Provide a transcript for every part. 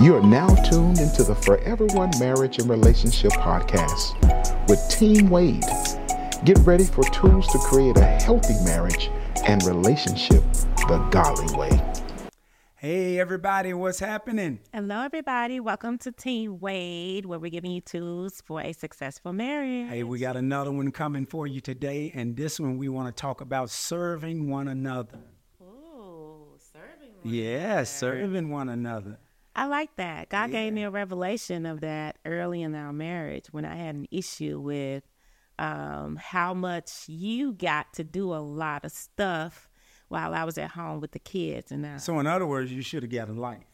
You are now tuned into the Forever One Marriage and Relationship podcast with Team Wade. Get ready for tools to create a healthy marriage and relationship the godly way. Hey, everybody, what's happening? Hello, everybody. Welcome to Team Wade, where we're giving you tools for a successful marriage. Hey, we got another one coming for you today, and this one we want to talk about serving one another. Ooh, serving. one Yeah, another. serving one another. I like that. God gave me a revelation of that early in our marriage when I had an issue with um, how much you got to do a lot of stuff while I was at home with the kids. And uh, So, in other words, you should have got a life.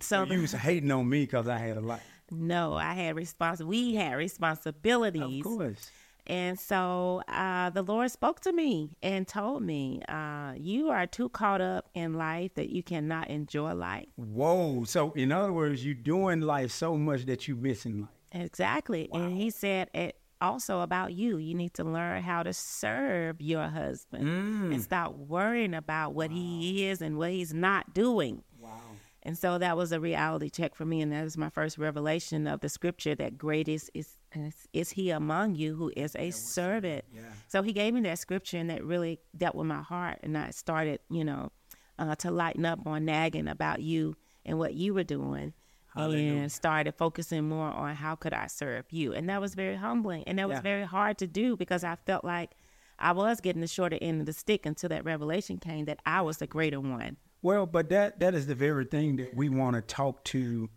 so you was hating on me because I had a life. no, I had respons. We had responsibilities. Of course. And so uh, the Lord spoke to me and told me, uh, You are too caught up in life that you cannot enjoy life. Whoa. So, in other words, you're doing life so much that you're missing life. Exactly. And He said it also about you. You need to learn how to serve your husband Mm. and stop worrying about what he is and what he's not doing. And so that was a reality check for me. And that was my first revelation of the scripture that greatest is, is, is he among you who is a servant. Yeah. So he gave me that scripture and that really dealt with my heart. And I started, you know, uh, to lighten up on nagging about you and what you were doing. Hallelujah. And started focusing more on how could I serve you. And that was very humbling. And that was Yeah. very hard to do because I felt like I was getting the shorter end of the stick until that revelation came that I was the greater one. Well, but that that is the very thing that we want to talk to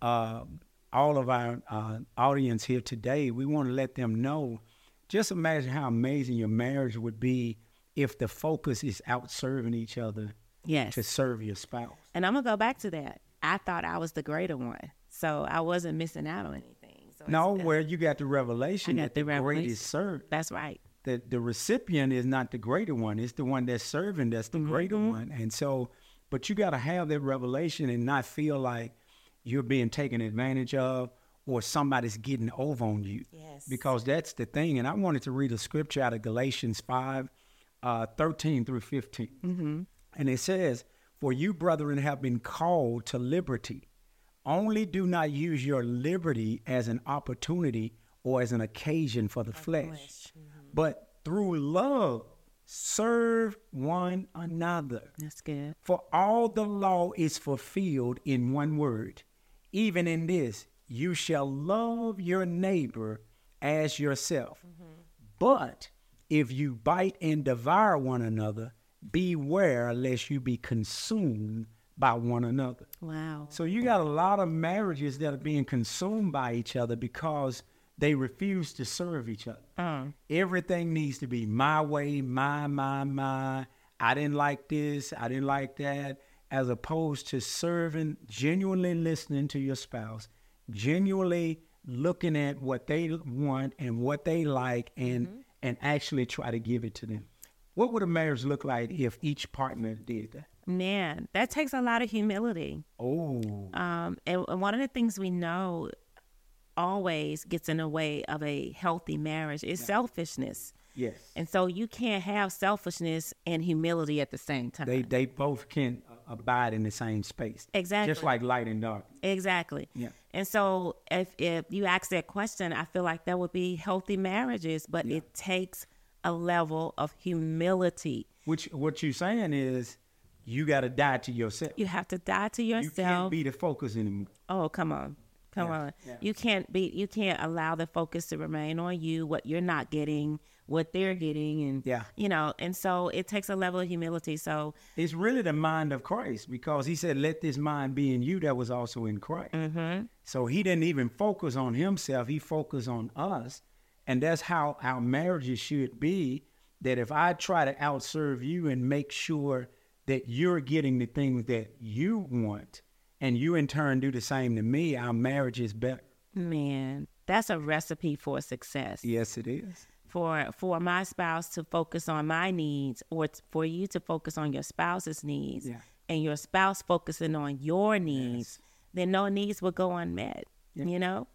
uh, all of our uh, audience here today. We want to let them know. Just imagine how amazing your marriage would be if the focus is out serving each other Yes. to serve your spouse. And I'm gonna go back to that. I thought I was the greater one, so I wasn't missing out on anything. So No, where you got the revelation I that the revelation. greatest serve. that's right. The the recipient is not the greater one; it's the one that's serving that's the greater Mm-hmm. one. And so, but you got to have that revelation and not feel like you're being taken advantage of or somebody's getting over on you. Yes. Because that's the thing. And I wanted to read a scripture out of Galatians 5, uh, 13 through 15. Mm-hmm. And it says, For you, brethren, have been called to liberty. Only do not use your liberty as an opportunity or as an occasion for the flesh, but through love serve one another. That's good. For all the law is fulfilled in one word, even in this, you shall love your neighbor as yourself. Mm-hmm. But if you bite and devour one another, beware lest you be consumed by one another. Wow. So you got a lot of marriages that are being consumed by each other because they refuse to serve each other. Um, Everything needs to be my way, my, my, my. I didn't like this, I didn't like that, as opposed to serving, genuinely listening to your spouse, genuinely looking at what they want and what they like and and actually try to give it to them. What would a marriage look like if each partner did that? man, that takes a lot of humility. Oh, Um, and one of the things we know always gets in the way of a healthy marriage is selfishness. yes. And so you can't have selfishness and humility at the same time. They they both can abide in the same space. Exactly. Just like light and dark. Exactly. Yeah. And so if if you ask that question, I feel like that would be healthy marriages, but it takes a level of humility. Which what you're saying is you got to die to yourself. You have to die to yourself. You can't be the focus anymore. oh, come on. Come Yeah, on. yeah. You can't be you can't allow the focus to remain on you, what you're not getting, what they're getting and Yeah. you know, and so it takes a level of humility. So It's really the mind of Christ because he said, "Let this mind be in you that was also in Christ." mhm. So he didn't even focus on himself; he focused on us, and that's how our marriages should be. That if I try to outserve you and make sure that you're getting the things that you want, and you in turn do the same to me, our marriage is better. man, that's a recipe for success. Yes, it is. for for my spouse to focus on my needs or t- for you to focus on your spouse's needs Yeah. and your spouse focusing on your needs then no needs will go unmet Yeah. you know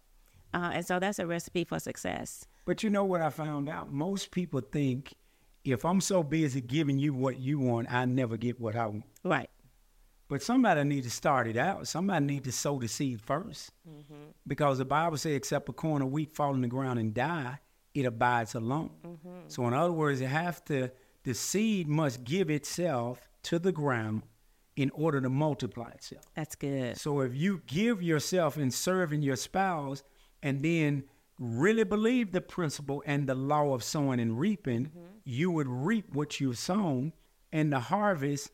uh, and so that's a recipe for success But you know what I found out? Most people think if I'm so busy giving you what you want, I never get what I want. right But somebody need to start it out. Somebody need to sow the seed 1st mm-hmm. Because the Bible says, except a corn of wheat fall in the ground and die, it abides alone. Mm-hmm. So in other words, it have to the seed must give itself to the ground in order to multiply itself. That's good. So if you give yourself in serving your spouse and then really believe the principle and the law of sowing and reaping, mm-hmm. you would reap what you've sown, and the harvest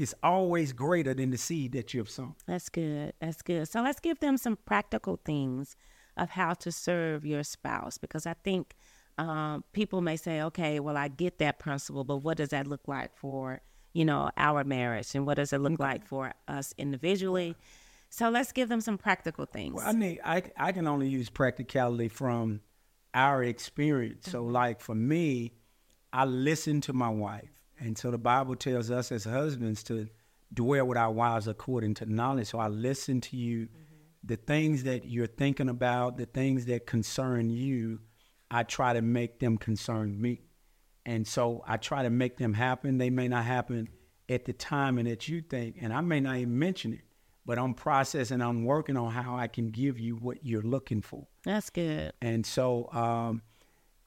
is always greater than the seed that you've sown. That's good. That's good. So let's give them some practical things of how to serve your spouse because I think um, people may say, okay, well, I get that principle, but what does that look like for you know our marriage, and what does it look like for us individually? So let's give them some practical things. Well, I mean, I I can only use practicality from our experience. So, like for me, I listen to my wife, and so the Bible tells us as husbands to dwell with our wives according to knowledge. So I listen to you. The things that you're thinking about, the things that concern you, I try to make them concern me. And so I try to make them happen. They may not happen at the time and that you think, and I may not even mention it, but I'm processing, I'm working on how I can give you what you're looking for. That's good. And so um,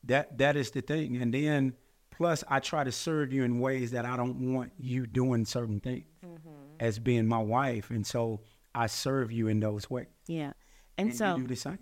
that that is the thing. And then plus I try to serve you in ways that I don't want you doing certain things as being my wife. And so I serve you in those ways. Yeah. And, And so you do the same.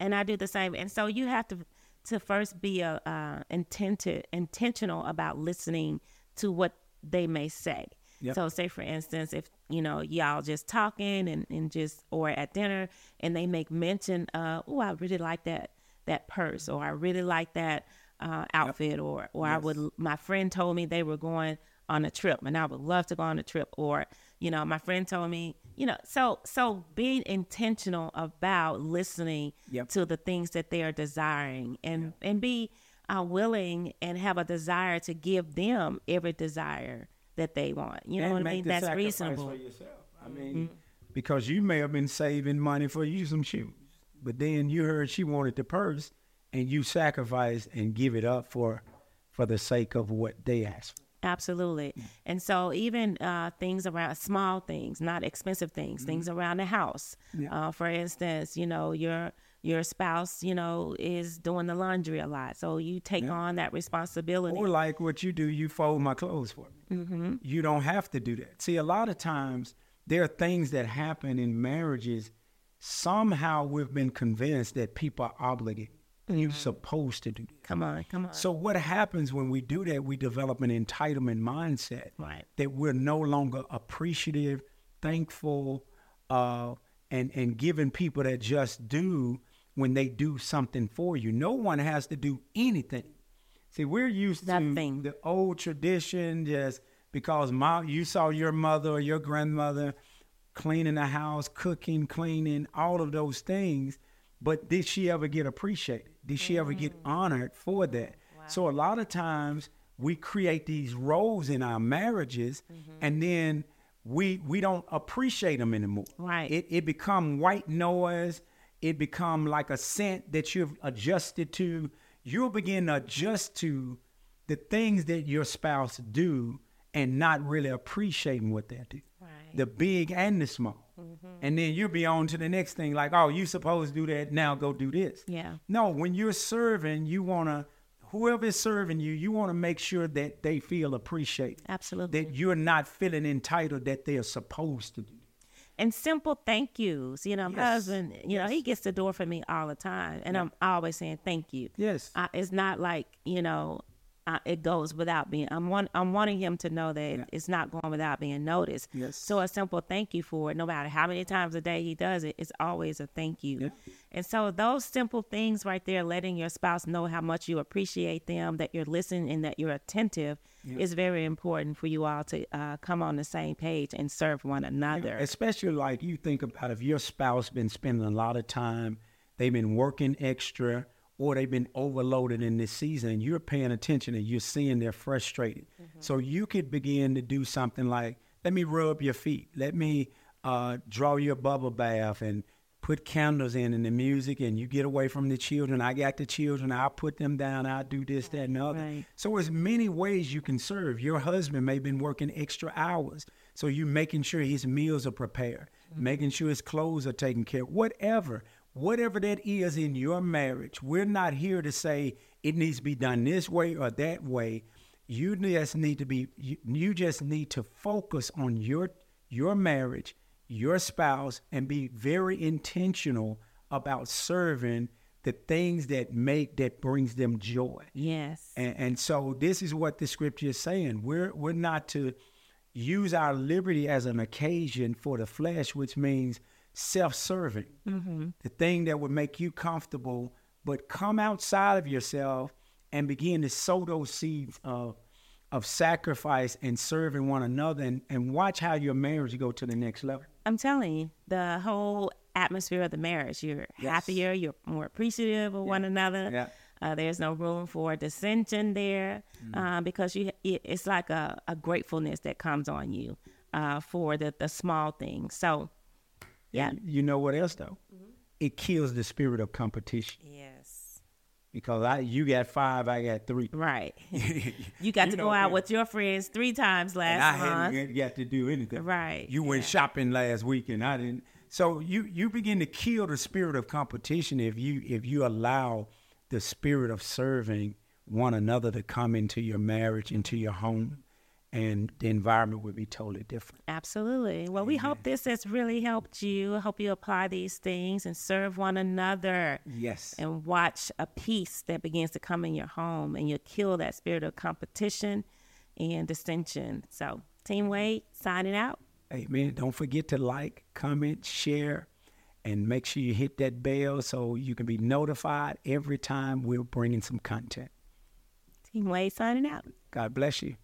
and I do the same. And so you have to to first be a uh, intented intentional about listening to what they may say. Yep. So say for instance, if you know y'all just talking and, and just or at dinner and they make mention, uh, oh, I really like that that purse, or I really like that uh, outfit, or or I would my friend told me they were going on a trip and I would love to go on a trip, or you know my friend told me, you know, so so being intentional about listening Yep. to the things that they are desiring and and be uh, willing and have a desire to give them every desire that they want. You know And what I mean? That's reasonable. For yourself. I mean, because you may have been saving money for you some shoes, but then you heard she wanted the purse, and you sacrifice and give it up for for the sake of what they ask for. Absolutely. And so even uh, things around small things, not expensive things, things around the house. Uh, for instance, you know, your your spouse, you know, is doing the laundry a lot. So you take on that responsibility. Or like what you do, you fold my clothes for me. Mm-hmm. You don't have to do that. See, a lot of times there are things that happen in marriages. Somehow we've been convinced that people are obligated. You're supposed to do that. come on, come on. So what happens when we do that? We develop an entitlement mindset Right. that we're no longer appreciative, thankful, uh, and and giving people that just do when they do something for you. No one has to do anything. See, we're used Nothing. to the old tradition, just because my you saw your mother or your grandmother cleaning the house, cooking, cleaning, all of those things. But did she ever get appreciated? Did she ever get mm. honored for that? So a lot of times we create these roles in our marriages mm-hmm. and then we we don't appreciate them anymore. Right. It it become white noise. It become like a scent that you've adjusted to. You'll begin to adjust to the things that your spouse do and not really appreciating what they do Right. the big and the small. And then you'll be on to the next thing, like, oh, you supposed to do that, now go do this. Yeah. No, when you're serving, you wanna whoever is serving you, you wanna make sure that they feel appreciated. Absolutely. That you're not feeling entitled that they are supposed to do. and simple thank yous. You know, my Yes. husband, you know, he gets the door for me all the time, and I'm always saying thank you. Yes. I, it's not like you know, uh, it goes without being. I'm want, I'm wanting him to know that it's not going without being noticed. Yes. So a simple thank you for it, no matter how many times a day he does it, it's always a thank you. Yeah. And so those simple things right there, letting your spouse know how much you appreciate them, that you're listening, and that you're attentive, is very important for you all to uh, come on the same page and serve one another. Especially like you think about if your spouse been spending a lot of time, they've been working extra, or they've been overloaded in this season, and you're paying attention and you're seeing they're frustrated. So you could begin to do something like, let me rub your feet, let me uh, draw you a bubble bath and put candles in and the music and you get away from the children. I got the children, I'll put them down, I'll do this, that, and the other. Right. So there's many ways you can serve. Your husband may have been working extra hours. So you're making sure his meals are prepared, making sure his clothes are taken care of, whatever. Whatever that is in your marriage, we're not here to say it needs to be done this way or that way. You just need to be you, you just need to focus on your your marriage, your spouse and be very intentional about serving the things that make that brings them joy. Yes. And, and so this is what the scripture is saying. We're we're not to use our liberty as an occasion for the flesh, which means self-serving. The thing that would make you comfortable, but come outside of yourself and begin to sow those seeds of of sacrifice and serving one another and, and watch how your marriage go to the next level. I'm telling you, the whole atmosphere of the marriage, you're Yes. happier, you're more appreciative of one another. Yeah. Uh, there's no room for dissension there Mm-hmm. uh, because you it, it's like a, a gratefulness that comes on you uh, for the, the small things. So, yeah. You, know what else though? Mm-hmm. It kills the spirit of competition Yes. because I you got five, I got three. Right. you got You to know, go out with your friends three times and last I month. hadn't got to do anything. Right, You went yeah. shopping last week, and I didn't. So you you begin to kill the spirit of competition if you if you allow the spirit of serving one another to come into your marriage, into your home, and the environment would be totally different. Absolutely. Well, we hope this has really helped you. I hope you apply these things and serve one another. Yes. and watch a peace that begins to come in your home and you'll kill that spirit of competition and dissension. So, Team Wade signing out. Amen. Don't forget to like, comment, share, and make sure you hit that bell so you can be notified every time we're bringing some content. Team Wade signing out. God bless you.